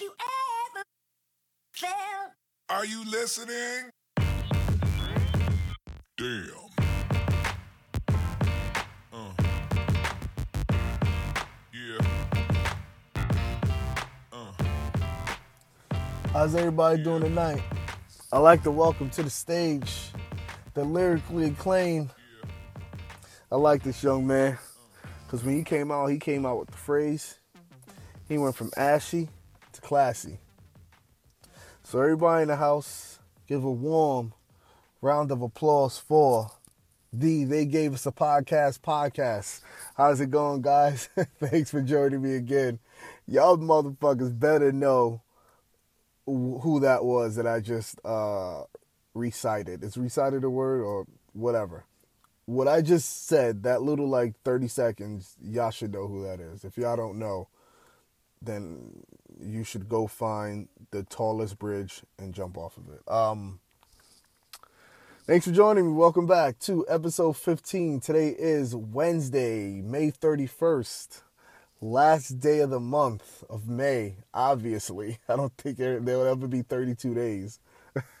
Have you ever felt? Are you listening? Damn. Uh. Yeah. Uh. How's everybody doing tonight? I'd like to welcome to the stage the lyrically acclaimed. I like this young man because when he came out, he came out with the phrase. He went from ashy classy. So everybody in the house, give a warm round of applause for the They Gave Us a Podcast podcast. How's it going, guys? Thanks for joining me again. Y'all motherfuckers better know who that was that I just uh, recited. Is recited a word or whatever? What I just said, that little like 30 seconds, y'all should know who that is. If y'all don't know, then you should go find the tallest bridge and jump off of it. Um, thanks for joining me. Welcome back to episode 15. Today is Wednesday, May 31st last day of the month of May, obviously. I don't think there, there will ever be 32 days.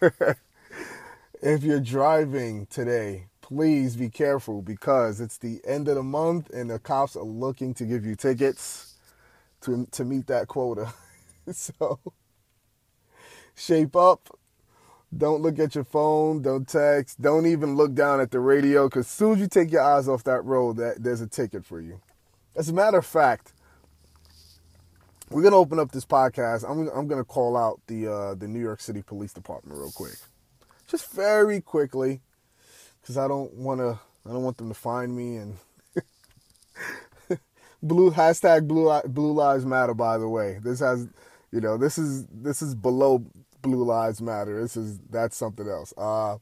if you're driving today, please be careful because it's the end of the month and the cops are looking to give you tickets to, to meet that quota. so shape up. Don't look at your phone. Don't text. Don't even look down at the radio because as soon as you take your eyes off that road, that there's a ticket for you. As a matter of fact, we're gonna open up this podcast. I'm I'm gonna call out the uh, the New York City Police Department real quick, just very quickly, because I don't wanna I don't want them to find me and blue hashtag blue blue lives matter. By the way, this has you know this is this is below blue lives matter. This is that's something else. Uh,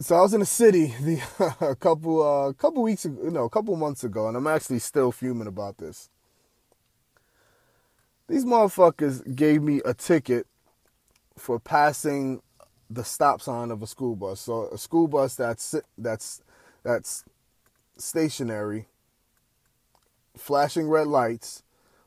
so I was in the city the a couple uh couple weeks ago, no, a couple months ago, and I'm actually still fuming about this. These motherfuckers gave me a ticket for passing the stop sign of a school bus. So a school bus that's that's that's stationary, flashing red lights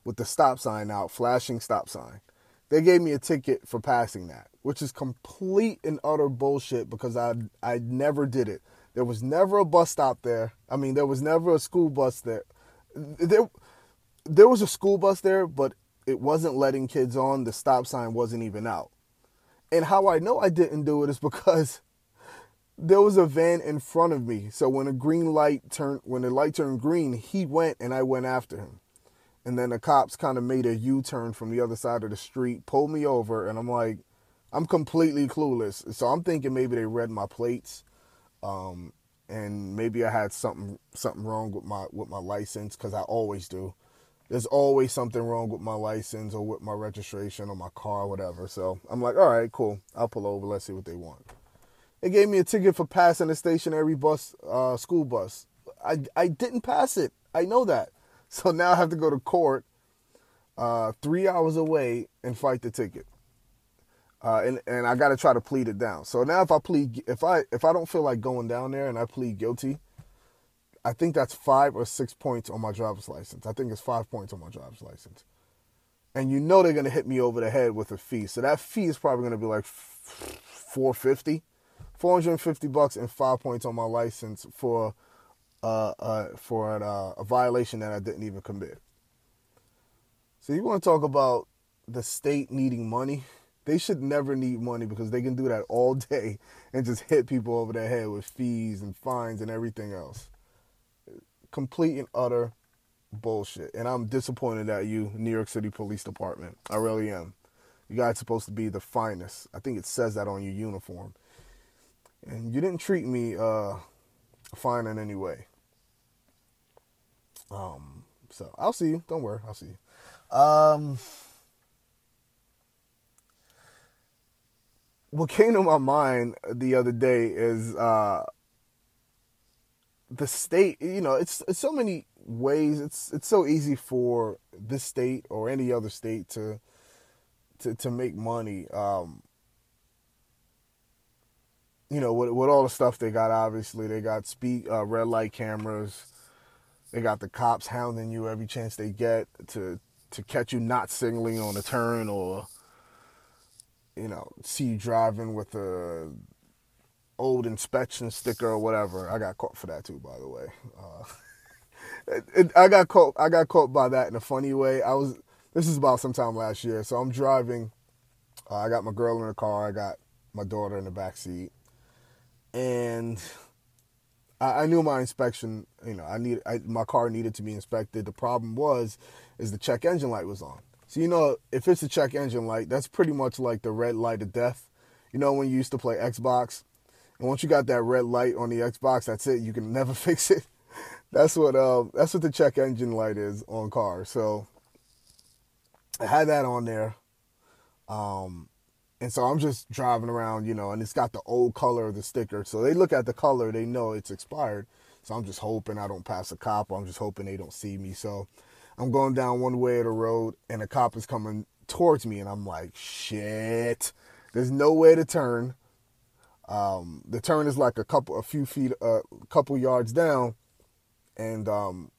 with the stop sign out, flashing stop sign. They gave me a ticket for passing that, which is complete and utter bullshit because I I never did it. There was never a bus stop there. I mean, there was never a school bus there. There there was a school bus there, but it wasn't letting kids on. The stop sign wasn't even out. And how I know I didn't do it is because there was a van in front of me. So when a green light turned when the light turned green, he went and I went after him. And then the cops kind of made a U turn from the other side of the street, pulled me over, and I'm like, I'm completely clueless. So I'm thinking maybe they read my plates, um, and maybe I had something something wrong with my with my license because I always do. There's always something wrong with my license or with my registration or my car or whatever. So I'm like, all right, cool. I'll pull over. Let's see what they want. They gave me a ticket for passing a stationary bus, uh, school bus. I I didn't pass it. I know that. So now I have to go to court uh, three hours away and fight the ticket. Uh, and and I got to try to plead it down. So now if I plead, if I if I don't feel like going down there and I plead guilty, I think that's five or six points on my driver's license. I think it's five points on my driver's license. And you know they're gonna hit me over the head with a fee. So that fee is probably gonna be like 450, 450 bucks and five points on my license for uh, uh, for an, uh, a violation that I didn't even commit. So you want to talk about the state needing money? They should never need money because they can do that all day and just hit people over their head with fees and fines and everything else. Complete and utter bullshit. And I'm disappointed at you, New York City Police Department. I really am. You guys supposed to be the finest. I think it says that on your uniform. And you didn't treat me uh, fine in any way. Um, so I'll see you. Don't worry, I'll see you. Um, what came to my mind the other day is uh, the state. You know, it's it's so many ways. It's it's so easy for this state or any other state to to to make money. Um, you know, with, with all the stuff they got, obviously they got speed uh, red light cameras. They got the cops hounding you every chance they get to to catch you not signaling on a turn or you know see you driving with a old inspection sticker or whatever. I got caught for that too, by the way. Uh, it, it, I got caught. I got caught by that in a funny way. I was. This is about sometime last year. So I'm driving. Uh, I got my girl in the car. I got my daughter in the back seat, and I, I knew my inspection. You know, I need I, my car needed to be inspected. The problem was, is the check engine light was on. So you know, if it's a check engine light, that's pretty much like the red light of death. You know, when you used to play Xbox, and once you got that red light on the Xbox, that's it. You can never fix it. That's what uh, that's what the check engine light is on cars. So I had that on there. Um, and so I'm just driving around, you know, and it's got the old color of the sticker. So they look at the color, they know it's expired. So I'm just hoping I don't pass a cop. I'm just hoping they don't see me. So I'm going down one way of the road and a cop is coming towards me and I'm like, shit. There's no way to turn. Um, the turn is like a couple, a few feet, a uh, couple yards down, and um,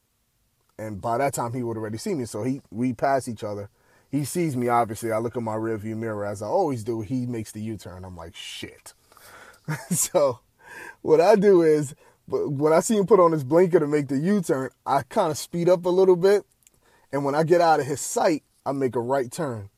and by that time he would already see me. So he, we pass each other. He sees me. Obviously, I look in my rearview mirror as I always do. He makes the U-turn. I'm like, shit. so, what I do is, when I see him put on his blinker to make the U-turn, I kind of speed up a little bit, and when I get out of his sight, I make a right turn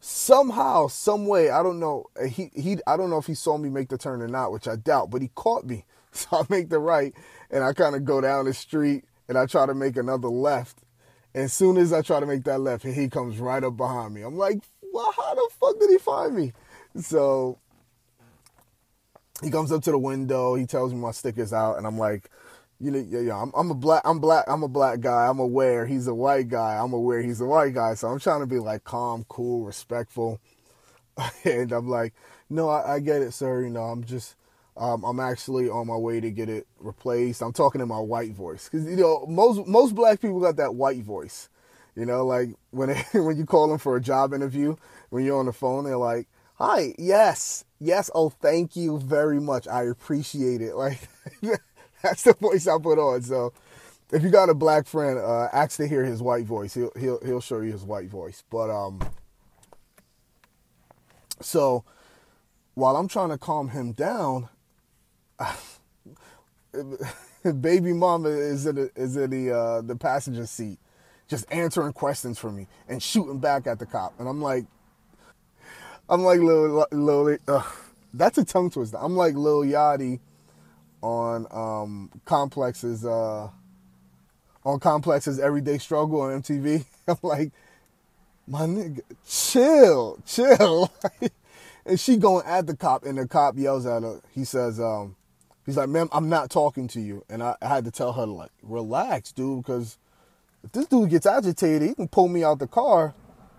somehow, some way, I don't know. He he I don't know if he saw me make the turn or not, which I doubt, but he caught me. So I make the right and I kind of go down the street and I try to make another left. As soon as I try to make that left, he comes right up behind me. I'm like, well, how the fuck did he find me? So he comes up to the window, he tells me my sticker's out, and I'm like, you know, yeah, yeah, I'm, I'm a black, I'm black, I'm a black guy. I'm aware he's a white guy. I'm aware he's a white guy. So I'm trying to be like calm, cool, respectful. and I'm like, no, I, I get it, sir. You know, I'm just, um, I'm actually on my way to get it replaced. I'm talking in my white voice because you know most most black people got that white voice. You know, like when when you call them for a job interview, when you're on the phone, they're like, "Hi, yes, yes, oh, thank you very much. I appreciate it." Like That's the voice I put on. So if you got a black friend, uh, ask to hear his white voice. He'll he'll he'll show you his white voice. But um, so while I'm trying to calm him down, baby mama is in the, is in the uh, the passenger seat, just answering questions for me and shooting back at the cop. And I'm like, I'm like Lil Lil. Uh, that's a tongue twister. I'm like Lil Yachty on um, uh, on Complex's Everyday Struggle on MTV. I'm like, my nigga, chill, chill. and she going at the cop, and the cop yells at her. He says, um, he's like, ma'am, I'm not talking to you. And I, I had to tell her, like, relax, dude, because if this dude gets agitated, he can pull me out the car.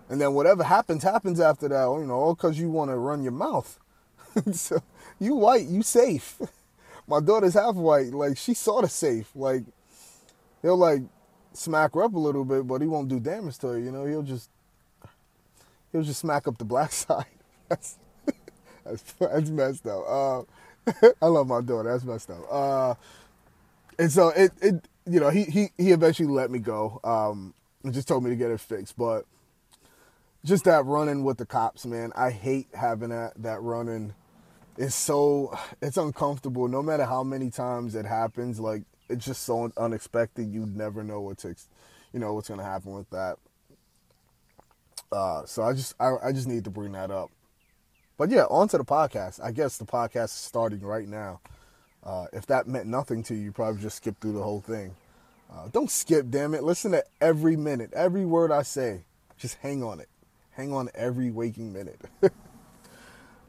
And then whatever happens, happens after that, you know, all because you want to run your mouth. so you white, you safe my daughter's half white. Like she sort of safe. Like he'll like smack her up a little bit, but he won't do damage to her. You know, he'll just he'll just smack up the black side. That's that's, that's messed up. Uh, I love my daughter. That's messed up. Uh, and so it it you know he he he eventually let me go. Um, and just told me to get it fixed, but just that running with the cops, man. I hate having that that running it's so it's uncomfortable no matter how many times it happens like it's just so unexpected you never know what to you know what's going to happen with that uh, so i just I, I just need to bring that up but yeah on to the podcast. I guess the podcast is starting right now. Uh, if that meant nothing to you you probably just skip through the whole thing. Uh, don't skip damn it. Listen to every minute. Every word i say. Just hang on it. Hang on every waking minute.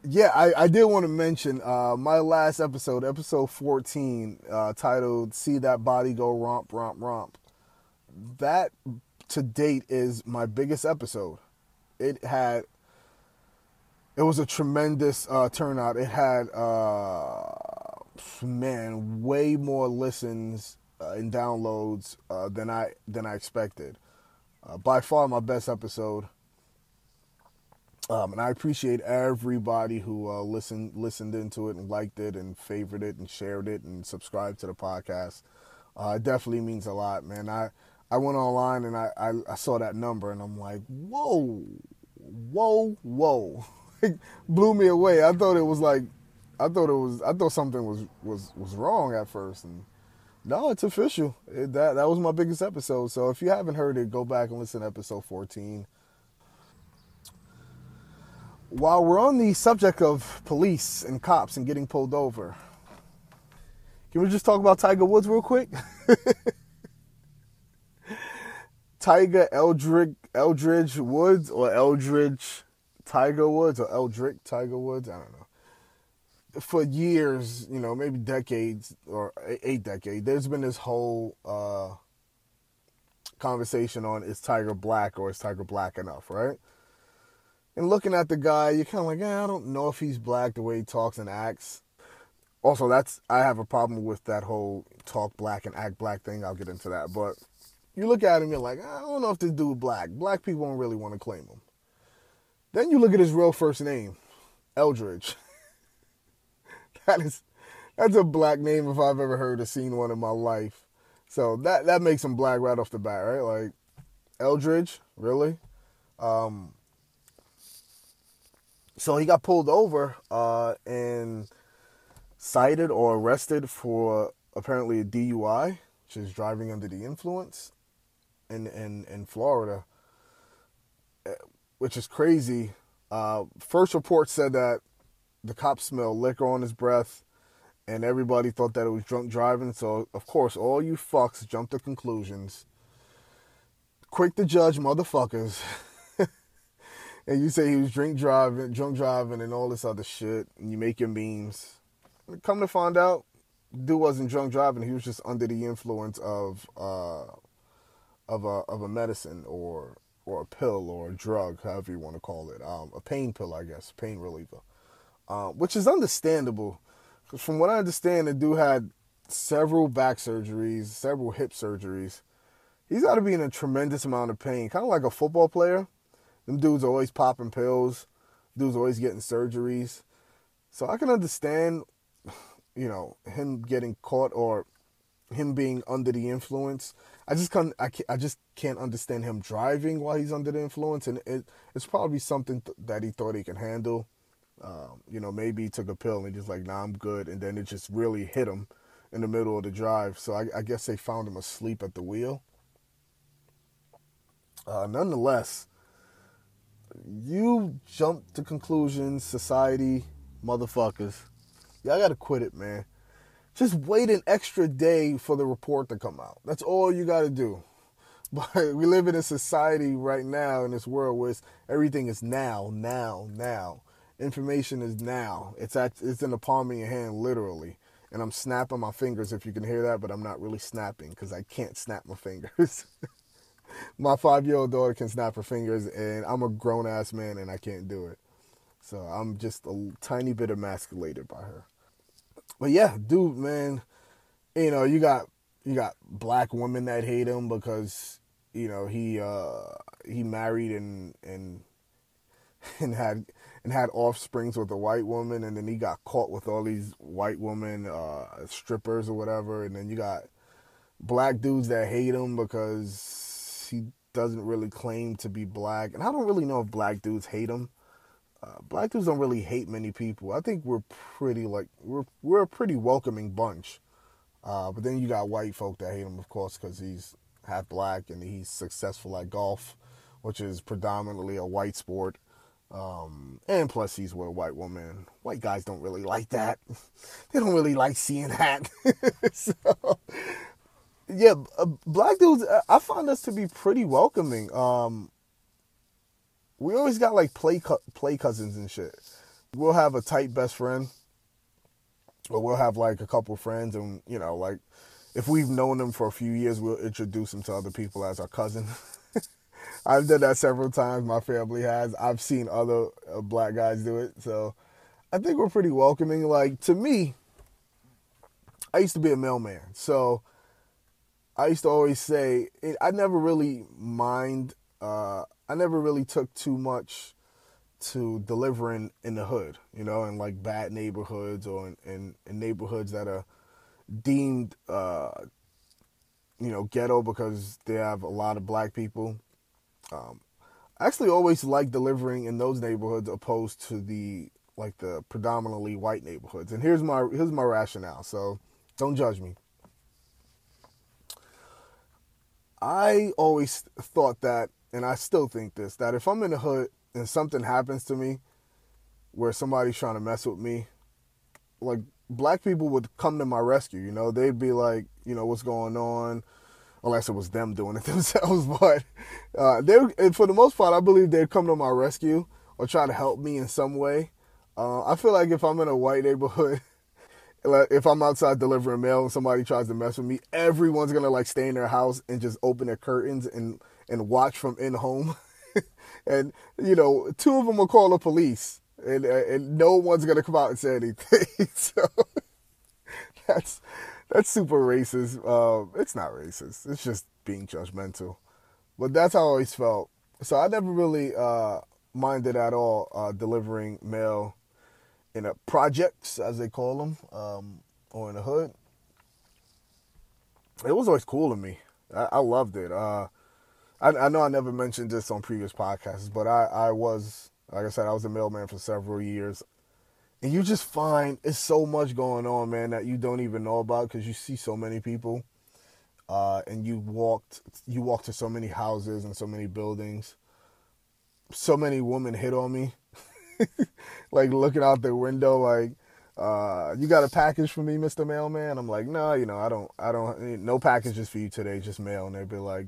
Yeah, I, I did want to mention uh, my last episode, episode 14, uh, titled See That Body Go Romp, Romp, Romp. That to date is my biggest episode. It had, it was a tremendous uh, turnout. It had, uh, man, way more listens uh, and downloads uh, than I than I expected. by far my best episode. Um, and I appreciate everybody who uh, listened listened into it and liked it and favored it and shared it and subscribed to the podcast. Uh, it definitely means a lot, man. I I went online and I, I, I saw that number and I'm like, whoa, whoa, whoa. It blew me away. I thought it was like I thought it was I thought something was was was wrong at first and no, it's official. It, that that was my biggest episode. So if you haven't heard it, go back and listen to episode 14. While we're on the subject of police and cops and getting pulled over, can we just talk about Tiger Woods real quick? Tiger Eldridge Eldridge Woods or Eldridge Tiger Woods or Eldrick Tiger Woods. I don't know. For years, you know, maybe decades or a decade, there's been this whole uh, conversation on is Tiger black or is Tiger black enough, right? And looking at the guy, you're kind of like, eh, I don't know if he's black the way he talks and acts. Also, that's I have a problem with that whole talk black and act black thing. I'll get into that, but you look at him, you're like, I don't know if this dude black. Black people don't really want to claim him. Then you look at his real first name, Eldridge. that is that's a black name if I've ever heard or seen one in my life. So that that makes him black right off the bat, right? Like Eldridge, really? Um, so he got pulled over uh, and cited or arrested for apparently a DUI, which is driving under the influence, in in in Florida which is crazy. Uh, first report said that the cop smelled liquor on his breath, and everybody thought that it was drunk driving. So, of course, all you fucks jump to conclusions. Quick to judge motherfuckers. and you say he was drink driving, drunk driving, and all this other shit, and you make your memes. Come to find out, dude wasn't drunk driving. He was just under the influence of uh, of a of a medicine or or a pill or a drug, however you want to call it, um, a pain pill, I guess, pain reliever, um, which is understandable. Because from what I understand, the dude had several back surgeries, several hip surgeries. He's got to be in a tremendous amount of pain, kind of like a football player. Them dudes always popping pills, dudes always getting surgeries. So I can understand, you know, him getting caught or him being under the influence. I just can't. I, can't, I just can't understand him driving while he's under the influence, and it, it's probably something th- that he thought he could handle. Um, you know, maybe he took a pill and just like, nah, I'm good, and then it just really hit him in the middle of the drive. So I, I guess they found him asleep at the wheel. Uh, nonetheless, you jump to conclusions, society, motherfuckers. Y'all gotta quit it, man. Just wait an extra day for the report to come out. That's all you got to do. But we live in a society right now in this world where everything is now, now, now. Information is now. It's at, it's in the palm of your hand, literally. And I'm snapping my fingers if you can hear that, but I'm not really snapping because I can't snap my fingers. my five year old daughter can snap her fingers, and I'm a grown ass man and I can't do it. So I'm just a tiny bit emasculated by her. But yeah, dude, man, you know, you got you got black women that hate him because you know he uh he married and and and had and had offsprings with a white woman and then he got caught with all these white women uh strippers or whatever. And then you got black dudes that hate him because he doesn't really claim to be black. And I don't really know if black dudes hate him uh, black dudes don't really hate many people. I think we're pretty like we're we're a pretty welcoming bunch. Uh, but then you got white folk that hate him, of course, because he's half black and he's successful at golf, which is predominantly a white sport. Um, and plus, he's with a white woman. White guys don't really like that. they don't really like seeing that. so, yeah, uh, black dudes, I find us to be pretty welcoming. Um, we always got like play play cousins and shit. We'll have a tight best friend, or we'll have like a couple friends, and you know, like if we've known them for a few years, we'll introduce them to other people as our cousin. I've done that several times. My family has. I've seen other uh, black guys do it, so I think we're pretty welcoming. Like to me, I used to be a mailman, so I used to always say I never really mind. Uh, I never really took too much to delivering in the hood, you know, in like bad neighborhoods or in, in, in neighborhoods that are deemed uh, you know, ghetto because they have a lot of black people. Um, I actually always like delivering in those neighborhoods opposed to the like the predominantly white neighborhoods. And here's my here's my rationale. So don't judge me. I always thought that, and I still think this, that if I'm in the hood and something happens to me where somebody's trying to mess with me, like black people would come to my rescue, you know, they'd be like, you know, what's going on? Unless it was them doing it themselves, but uh, they, for the most part, I believe they'd come to my rescue or try to help me in some way. Uh, I feel like if I'm in a white neighborhood if I'm outside delivering mail and somebody tries to mess with me, everyone's gonna like stay in their house and just open their curtains and and watch from in home. and you know, two of them will call the police, and and no one's gonna come out and say anything. so that's that's super racist. Uh, it's not racist. It's just being judgmental. But that's how I always felt. So I never really uh, minded at all uh, delivering mail in a projects as they call them, um, or in the hood. It was always cool to me. I, I loved it. Uh, I, I, know I never mentioned this on previous podcasts, but I, I was, like I said, I was a mailman for several years. And you just find it's so much going on, man, that you don't even know about because you see so many people. Uh, and you walked, you walked to so many houses and so many buildings. So many women hit on me like looking out the window, like, uh, you got a package for me, Mr. Mailman? I'm like, no, you know, I don't, I don't, no packages for you today, just mail. And they'd be like,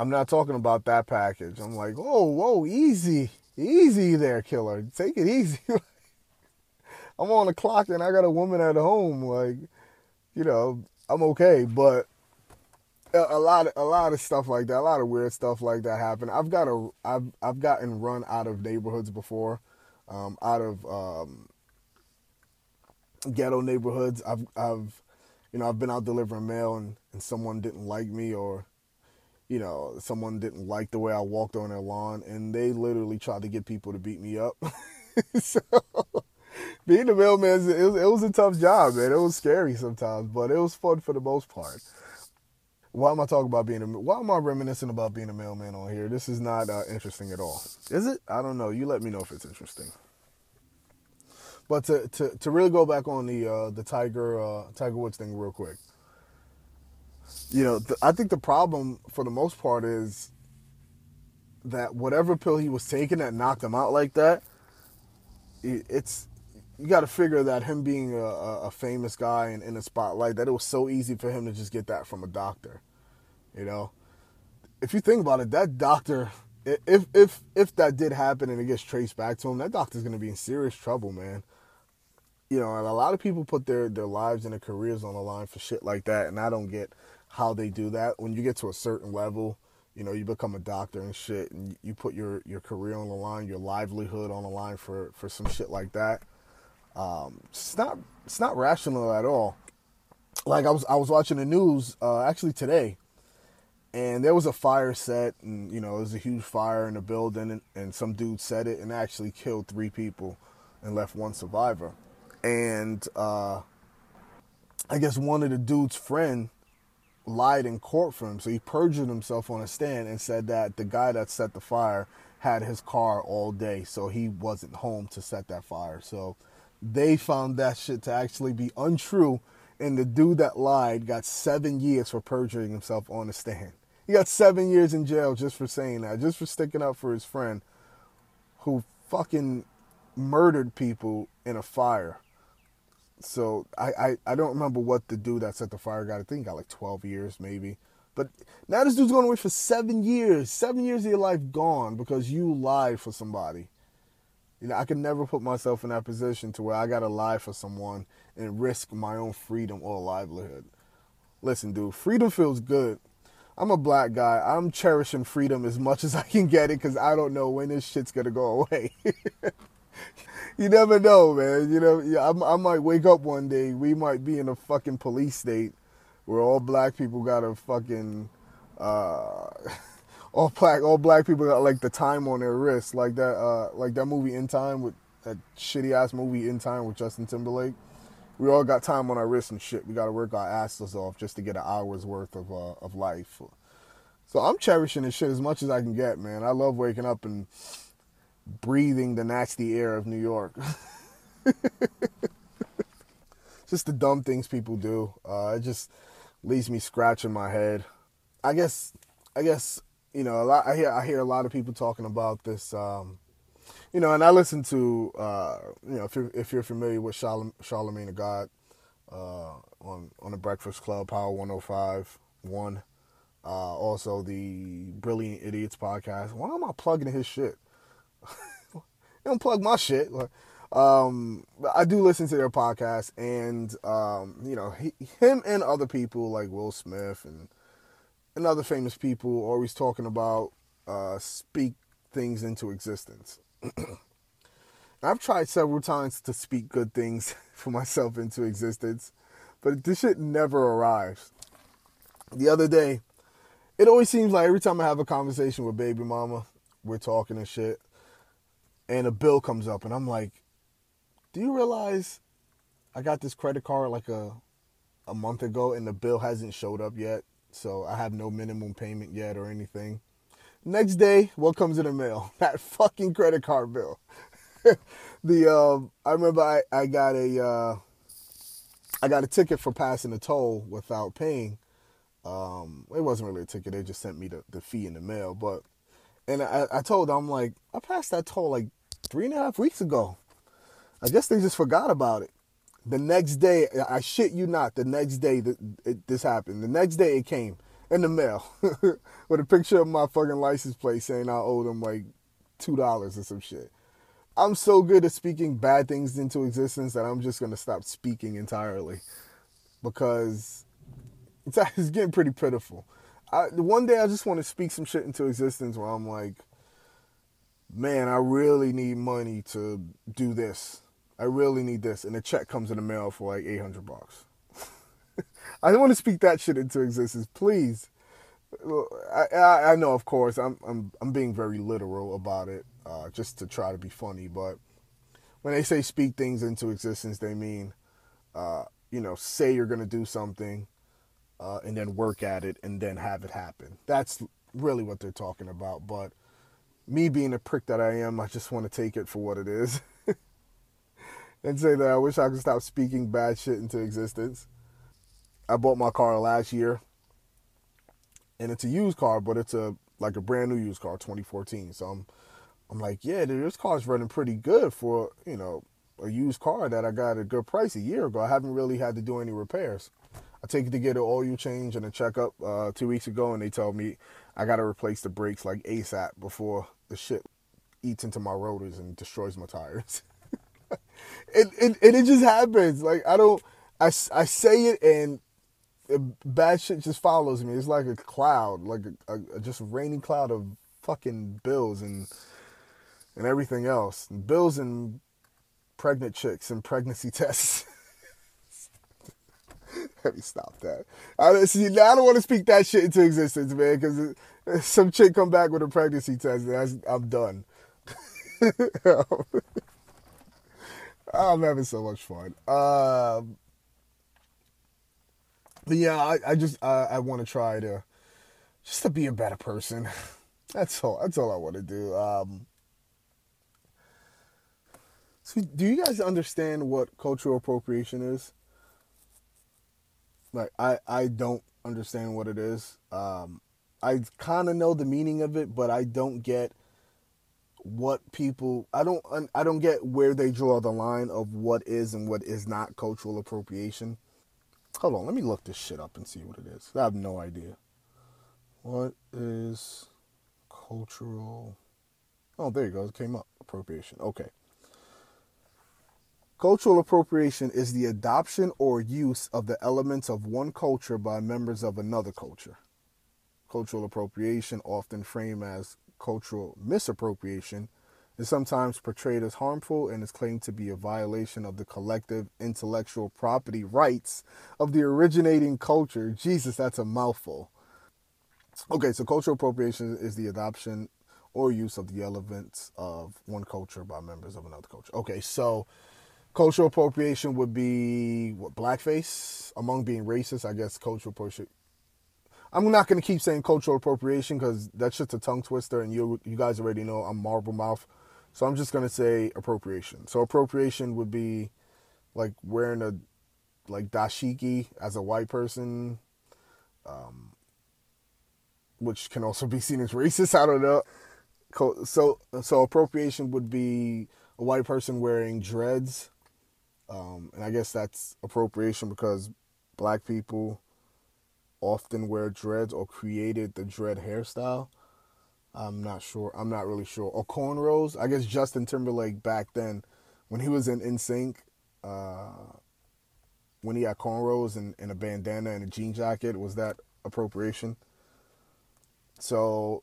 I'm not talking about that package. I'm like, oh, whoa, easy, easy there, killer. Take it easy. I'm on the clock and I got a woman at home. Like, you know, I'm okay, but a lot of a lot of stuff like that, a lot of weird stuff like that happen. I've got a I've I've gotten run out of neighborhoods before, um, out of um, ghetto neighborhoods. I've I've you know I've been out delivering mail and and someone didn't like me or you know someone didn't like the way I walked on their lawn and they literally tried to get people to beat me up. so being a mailman, it was, it was a tough job, man. It was scary sometimes, but it was fun for the most part. Why am I talking about being a? Why am I reminiscing about being a mailman on here? This is not uh, interesting at all. Is it? I don't know. You let me know if it's interesting. But to to, to really go back on the uh, the Tiger uh, Tiger Woods thing real quick. You know, th- I think the problem for the most part is that whatever pill he was taking that knocked him out like that, it's you got to figure that him being a, a famous guy and in the spotlight, that it was so easy for him to just get that from a doctor. You know, if you think about it, that doctor, if if if that did happen and it gets traced back to him, that doctor's gonna be in serious trouble, man. You know, and a lot of people put their their lives and their careers on the line for shit like that, and I don't get how they do that. When you get to a certain level, you know, you become a doctor and shit, and you put your your career on the line, your livelihood on the line for for some shit like that um, it's not it's not rational at all. Like I was I was watching the news uh, actually today, and there was a fire set, and you know it was a huge fire in the building, and, and some dude set it and actually killed three people, and left one survivor. And uh, I guess one of the dude's friend lied in court for him, so he perjured himself on a stand and said that the guy that set the fire had his car all day, so he wasn't home to set that fire. So they found that shit to actually be untrue, and the dude that lied got seven years for perjuring himself on the stand. He got seven years in jail just for saying that, just for sticking up for his friend who fucking murdered people in a fire. So I, I, I don't remember what the dude that set the fire got. I think he got like 12 years maybe. But now this dude's going away for seven years. Seven years of your life gone because you lied for somebody. You know, I can never put myself in that position to where I gotta lie for someone and risk my own freedom or livelihood. Listen, dude, freedom feels good. I'm a black guy. I'm cherishing freedom as much as I can get it because I don't know when this shit's gonna go away. you never know, man. You know, I, I might wake up one day. We might be in a fucking police state where all black people got a fucking. Uh, all black all black people got like the time on their wrist, like that uh like that movie In Time with that shitty ass movie In Time with Justin Timberlake. we all got time on our wrists and shit. We got to work our asses off just to get an hour's worth of uh, of life. So I'm cherishing this shit as much as I can get, man. I love waking up and breathing the nasty air of New York. just the dumb things people do. Uh, it just leaves me scratching my head. I guess, I guess you know, a lot. I hear I hear a lot of people talking about this. Um, you know, and I listen to uh, you know if you're if you're familiar with Charlem- Charlamagne tha God uh, on on the Breakfast Club, Power 105 one. Uh, also the Brilliant Idiots podcast. Why am I plugging his shit? Don't plug my shit. Um, I do listen to their podcast, and um, you know, he, him and other people like Will Smith and and other famous people always talking about uh, speak things into existence. I've tried several times to speak good things for myself into existence, but this shit never arrives. The other day, it always seems like every time I have a conversation with baby mama, we're talking and shit, and a bill comes up, and I'm like, "Do you realize I got this credit card like a a month ago, and the bill hasn't showed up yet, so I have no minimum payment yet or anything." Next day, what comes in the mail? That fucking credit card bill. the um, I remember I, I got a uh, I got a ticket for passing a toll without paying. Um, it wasn't really a ticket; they just sent me the, the fee in the mail. But and I, I told them, I'm like, I passed that toll like three and a half weeks ago. I guess they just forgot about it. The next day, I shit you not, the next day that it, this happened. The next day it came in the mail with a picture of my fucking license plate saying I owed them like two dollars or some shit. I'm so good at speaking bad things into existence that I'm just gonna stop speaking entirely because it's, it's getting pretty pitiful. I, one day I just want to speak some shit into existence where I'm like, man, I really need money to do this. I really need this, and a check comes in the mail for like 800 bucks. I don't want to speak that shit into existence, please. I, I, I know, of course, I'm I'm I'm being very literal about it, uh, just to try to be funny. But when they say speak things into existence, they mean, uh, you know, say you're gonna do something, uh, and then work at it, and then have it happen. That's really what they're talking about. But me being a prick that I am, I just want to take it for what it is, and say that I wish I could stop speaking bad shit into existence. I bought my car last year, and it's a used car, but it's a like a brand new used car, 2014. So I'm, I'm like, yeah, this car's running pretty good for you know a used car that I got a good price a year ago. I haven't really had to do any repairs. I take it to get an oil change and a checkup uh, two weeks ago, and they told me I got to replace the brakes like ASAP before the shit eats into my rotors and destroys my tires. and, and, and it just happens. Like I don't, I, I say it and bad shit just follows me. It's like a cloud, like a, a, a just raining cloud of fucking bills and and everything else. Bills and pregnant chicks and pregnancy tests. Let me stop that. I don't, see. I don't want to speak that shit into existence, man, because some chick come back with a pregnancy test, and I'm done. I'm having so much fun. Um, but yeah, I, I just I, I want to try to just to be a better person. That's all. That's all I want to do. Um, so, do you guys understand what cultural appropriation is? Like, I I don't understand what it is. Um, I kind of know the meaning of it, but I don't get what people. I don't. I don't get where they draw the line of what is and what is not cultural appropriation. Hold on, let me look this shit up and see what it is. I have no idea. What is cultural? Oh, there you go. It came up. Appropriation. Okay. Cultural appropriation is the adoption or use of the elements of one culture by members of another culture. Cultural appropriation, often framed as cultural misappropriation, is sometimes portrayed as harmful and is claimed to be a violation of the collective intellectual property rights of the originating culture. Jesus, that's a mouthful. Okay, so cultural appropriation is the adoption or use of the elements of one culture by members of another culture. Okay, so Cultural appropriation would be what blackface among being racist. I guess cultural appropriation. I'm not gonna keep saying cultural appropriation because that's just a tongue twister, and you you guys already know I'm marble mouth, so I'm just gonna say appropriation. So appropriation would be like wearing a like dashiki as a white person, um, which can also be seen as racist. I don't know. So so appropriation would be a white person wearing dreads, um, and I guess that's appropriation because black people often wear dreads or created the dread hairstyle. I'm not sure. I'm not really sure. Or cornrows. I guess Justin Timberlake back then, when he was in NSYNC, uh, when he had cornrows and, and a bandana and a jean jacket, was that appropriation? So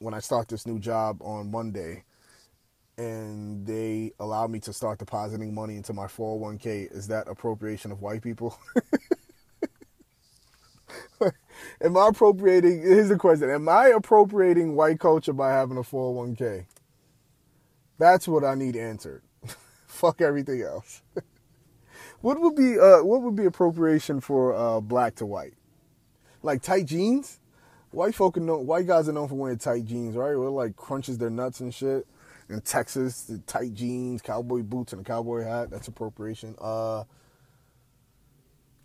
when I start this new job on Monday and they allow me to start depositing money into my 401k, is that appropriation of white people? Am I appropriating? Here's the question: Am I appropriating white culture by having a 401k? That's what I need answered. Fuck everything else. what would be uh, what would be appropriation for uh, black to white? Like tight jeans? White folk are known, white guys are known for wearing tight jeans, right? Where like crunches their nuts and shit. In Texas, the tight jeans, cowboy boots, and a cowboy hat. That's appropriation. Uh,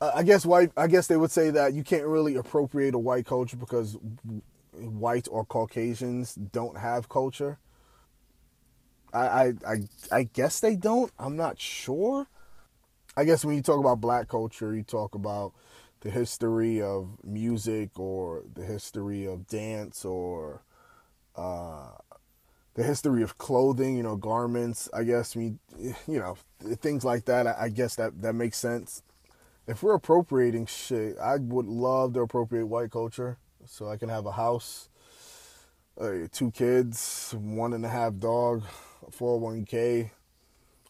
I guess white. I guess they would say that you can't really appropriate a white culture because white or Caucasians don't have culture. I, I, I, I guess they don't. I'm not sure. I guess when you talk about black culture, you talk about the history of music or the history of dance or uh, the history of clothing, you know, garments. I guess we, you know, things like that. I, I guess that that makes sense if we're appropriating shit, I would love to appropriate white culture so I can have a house, uh, two kids, one and a half dog, a 401k,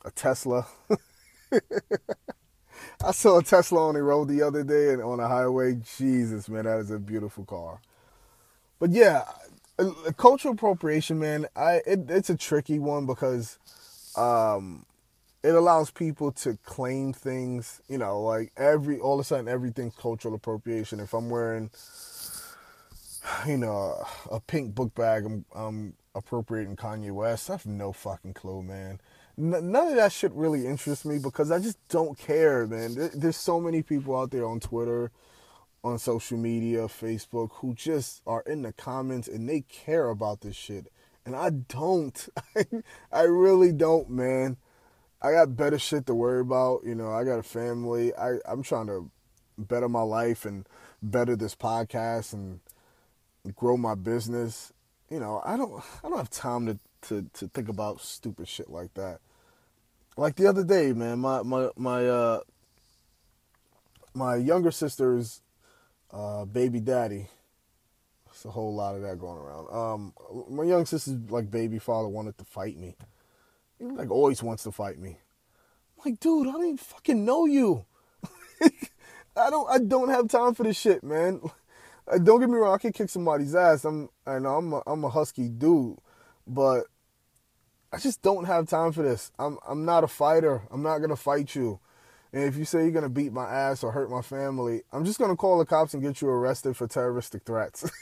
a Tesla. I saw a Tesla on the road the other day and on a highway. Jesus, man, that is a beautiful car. But yeah, cultural appropriation, man, I it, it's a tricky one because um, it allows people to claim things, you know, like every all of a sudden everything's cultural appropriation. If I'm wearing, you know, a pink book bag, I'm, I'm appropriating Kanye West. I have no fucking clue, man. None of that shit really interests me because I just don't care, man. There's so many people out there on Twitter, on social media, Facebook, who just are in the comments and they care about this shit, and I don't. I really don't, man. I got better shit to worry about. You know, I got a family. I, I'm trying to better my life and better this podcast and grow my business. You know, I don't I don't have time to, to, to think about stupid shit like that. Like the other day, man, my my my uh my younger sister's uh baby daddy. There's a whole lot of that going around. Um my young sister's like baby father wanted to fight me. He like always wants to fight me. I'm like, dude, I don't even fucking know you. I don't I don't have time for this shit, man. Uh, don't get me wrong, I can kick somebody's ass. I'm I know I'm a, I'm a husky dude, but I just don't have time for this. I'm I'm not a fighter. I'm not gonna fight you. And if you say you're gonna beat my ass or hurt my family, I'm just gonna call the cops and get you arrested for terroristic threats.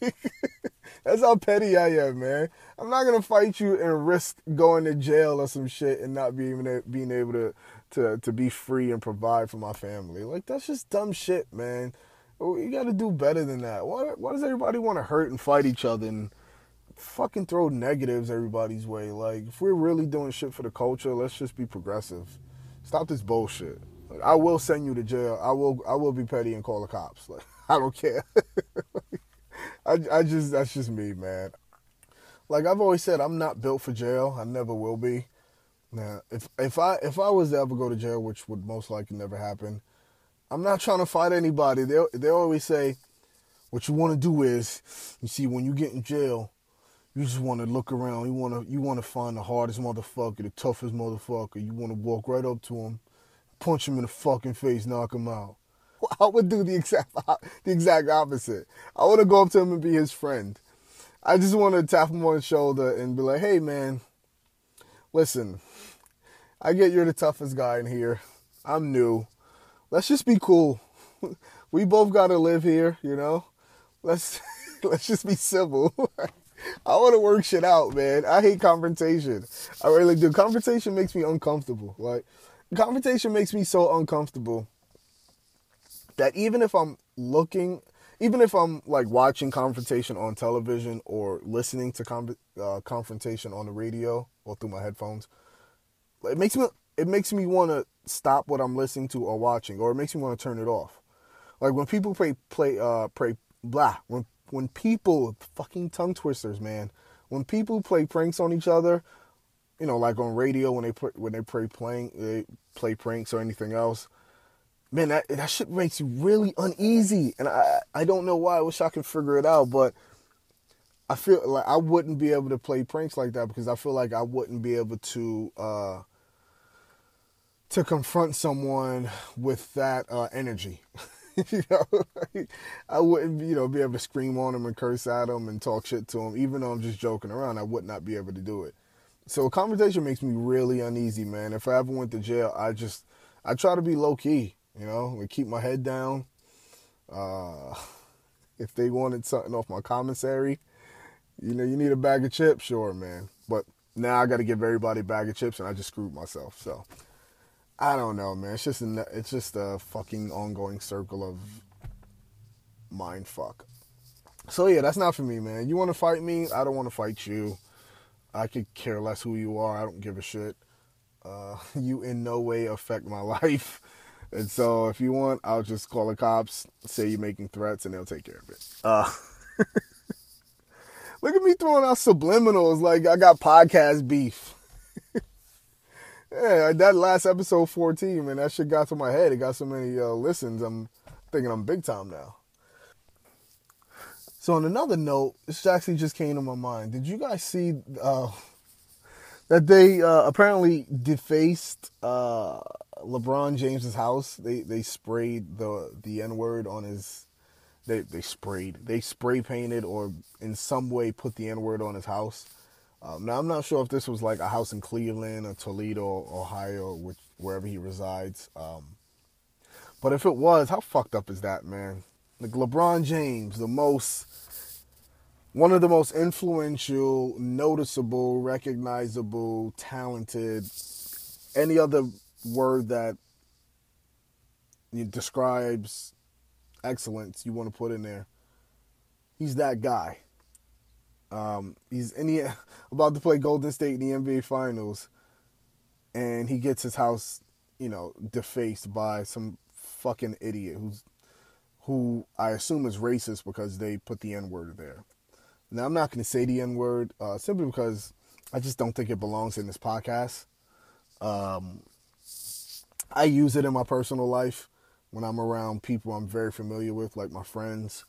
That's how petty I am, man. I'm not gonna fight you and risk going to jail or some shit and not being being able to to to be free and provide for my family. Like that's just dumb shit, man. Oh, you got to do better than that. Why why does everybody want to hurt and fight each other and fucking throw negatives everybody's way? Like if we're really doing shit for the culture, let's just be progressive. Stop this bullshit. Like, I will send you to jail. I will I will be petty and call the cops. Like I don't care. I, I just that's just me, man. Like I've always said, I'm not built for jail. I never will be. Now, if if I if I was to ever go to jail, which would most likely never happen, I'm not trying to fight anybody. They they always say, what you want to do is, you see, when you get in jail, you just want to look around. You want to you want to find the hardest motherfucker, the toughest motherfucker. You want to walk right up to him, punch him in the fucking face, knock him out. I would do the exact the exact opposite. I want to go up to him and be his friend. I just want to tap him on the shoulder and be like, "Hey, man, listen, I get you're the toughest guy in here. I'm new. Let's just be cool. We both gotta live here, you know. Let's let's just be civil. I want to work shit out, man. I hate confrontation. I really do. Confrontation makes me uncomfortable. Like confrontation makes me so uncomfortable that even if I'm looking, even if I'm like watching confrontation on television or listening to con- uh, confrontation on the radio or through my headphones, it makes me it makes me want to stop what I'm listening to or watching, or it makes me want to turn it off. Like when people play play uh play blah when when people fucking tongue twisters, man. When people play pranks on each other, you know, like on radio when they put when they play playing they play pranks or anything else. Man, that that shit makes you really uneasy, and I I don't know why. I wish I could figure it out, but I feel like I wouldn't be able to play pranks like that because I feel like I wouldn't be able to uh, to confront someone with that uh, energy. you know, I wouldn't you know be able to scream on them and curse at them and talk shit to them, even though I'm just joking around. I would not be able to do it. So a conversation makes me really uneasy, man. If I ever went to jail, I just I try to be low key, you know, and keep my head down. Uh, if they wanted something off my commissary, you know, you need a bag of chips, sure, man. But now I got to give everybody a bag of chips, and I just screwed myself. So I don't know, man. It's just a, it's just a fucking ongoing circle of mind fuck. So yeah, that's not for me, man. You want to fight me? I don't want to fight you. I could care less who you are. I don't give a shit. Uh, you in no way affect my life. And so if you want, I'll just call the cops, say you're making threats, and they'll take care of it. Uh, look at me throwing out subliminals like I got podcast beef. Yeah, that last episode 14, man, that shit got to my head. It got so many uh, listens. I'm thinking I'm big time now. So on another note, this actually just came to my mind. Did you guys see uh, that they uh, apparently defaced uh, LeBron James's house? They they sprayed the the N word on his. They they sprayed. They spray painted or in some way put the N word on his house. Um, now I'm not sure if this was like a house in Cleveland or Toledo, Ohio, which wherever he resides. Um, but if it was, how fucked up is that, man? Like LeBron James, the most one of the most influential, noticeable, recognizable, talented, any other word that describes excellence you want to put in there. He's that guy. Um, he's in the, about to play Golden State in the NBA Finals, and he gets his house, you know, defaced by some fucking idiot who's who I assume is racist because they put the N word there. Now, I'm not going to say the N word uh, simply because I just don't think it belongs in this podcast. Um, I use it in my personal life when I'm around people I'm very familiar with, like my friends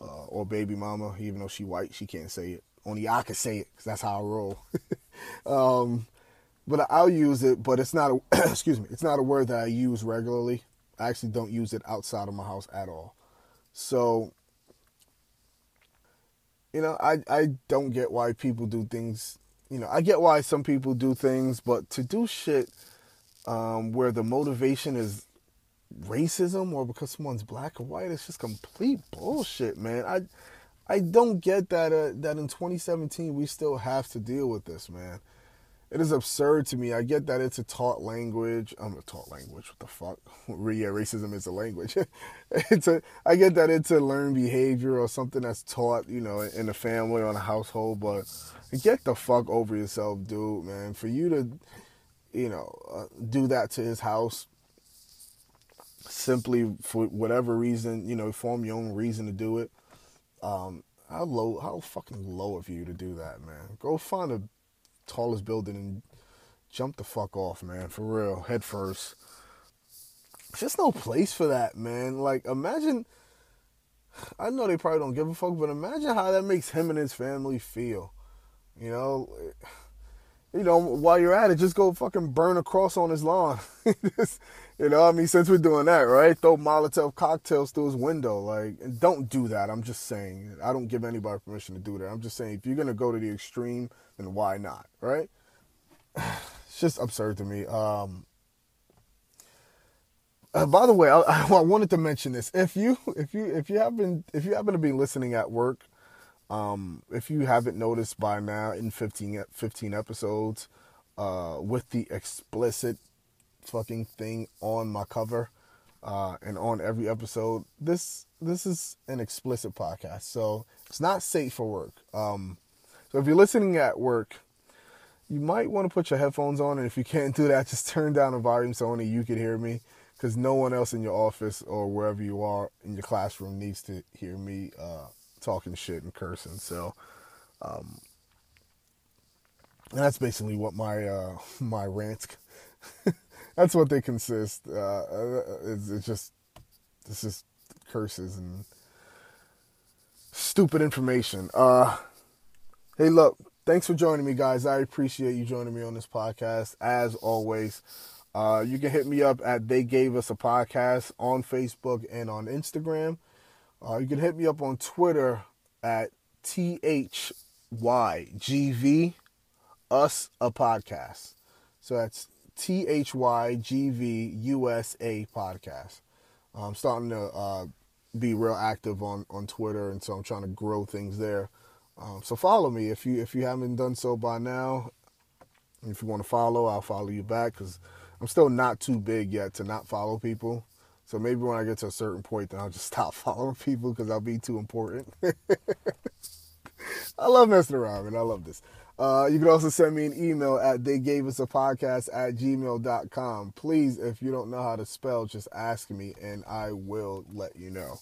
uh, or baby mama. Even though she white, she can't say it. Only I can say it because that's how I roll. um, but I'll use it, but it's not a excuse me. It's not a word that I use regularly. I actually don't use it outside of my house at all. So you know, I I don't get why people do things. You know, I get why some people do things, but to do shit um, where the motivation is racism or because someone's black or white, it's just complete bullshit, man. I I don't get that uh, that in 2017 we still have to deal with this, man. It is absurd to me. I get that it's a taught language. I'm a taught language. What the fuck? yeah, racism is a language. it's a. I get that it's a learned behavior or something that's taught, you know, in the family or in a household. But get the fuck over yourself, dude, man. For you to, you know, uh, do that to his house simply for whatever reason, you know, form your own reason to do it. Um, how low, how fucking low of you to do that, man. Go find the tallest building and jump the fuck off, man. For real, head first. There's just no place for that, man. Like, imagine. I know they probably don't give a fuck, but imagine how that makes him and his family feel. You know, you know, while you're at it, just go fucking burn a cross on his lawn. you know, I mean, since we're doing that, right? Throw Molotov cocktails through his window. Like, don't do that. I'm just saying. I don't give anybody permission to do that. I'm just saying, if you're gonna go to the extreme, then why not, right? it's just absurd to me. Um, uh, by the way, I, I wanted to mention this. If you if you if you happen if you happen to be listening at work, um, if you haven't noticed by now, in 15, 15 episodes, uh, with the explicit fucking thing on my cover, uh, and on every episode, this this is an explicit podcast, so it's not safe for work. Um, so if you're listening at work, you might want to put your headphones on, and if you can't do that, just turn down the volume so only you can hear me, because no one else in your office or wherever you are in your classroom needs to hear me uh, talking shit and cursing. So, um, and that's basically what my uh, my rants. that's what they consist. Uh, it's, it's just it's just curses and stupid information. Uh, hey, look, thanks for joining me, guys. I appreciate you joining me on this podcast as always. Uh, you can hit me up at They Gave Us a Podcast on Facebook and on Instagram. Uh, you can hit me up on Twitter at THYGV Us a Podcast. So that's THYGV USA Podcast. I'm starting to uh, be real active on, on Twitter, and so I'm trying to grow things there. Um, so follow me if you if you haven't done so by now. If you want to follow, I'll follow you back because I'm still not too big yet to not follow people. So maybe when I get to a certain point, then I'll just stop following people because I'll be too important. I love messing around, and I love this. Uh, you can also send me an email at they gave us a podcast at gmail.com. Please, if you don't know how to spell, just ask me and I will let you know.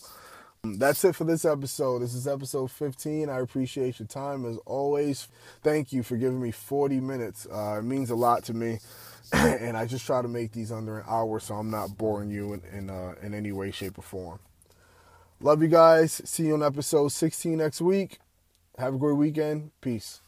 Um, that's it for this episode. This is episode 15. I appreciate your time as always. Thank you for giving me 40 minutes. Uh, it means a lot to me. and I just try to make these under an hour so I'm not boring you in, in, uh, in any way, shape, or form. Love you guys. See you on episode 16 next week. Have a great weekend. Peace.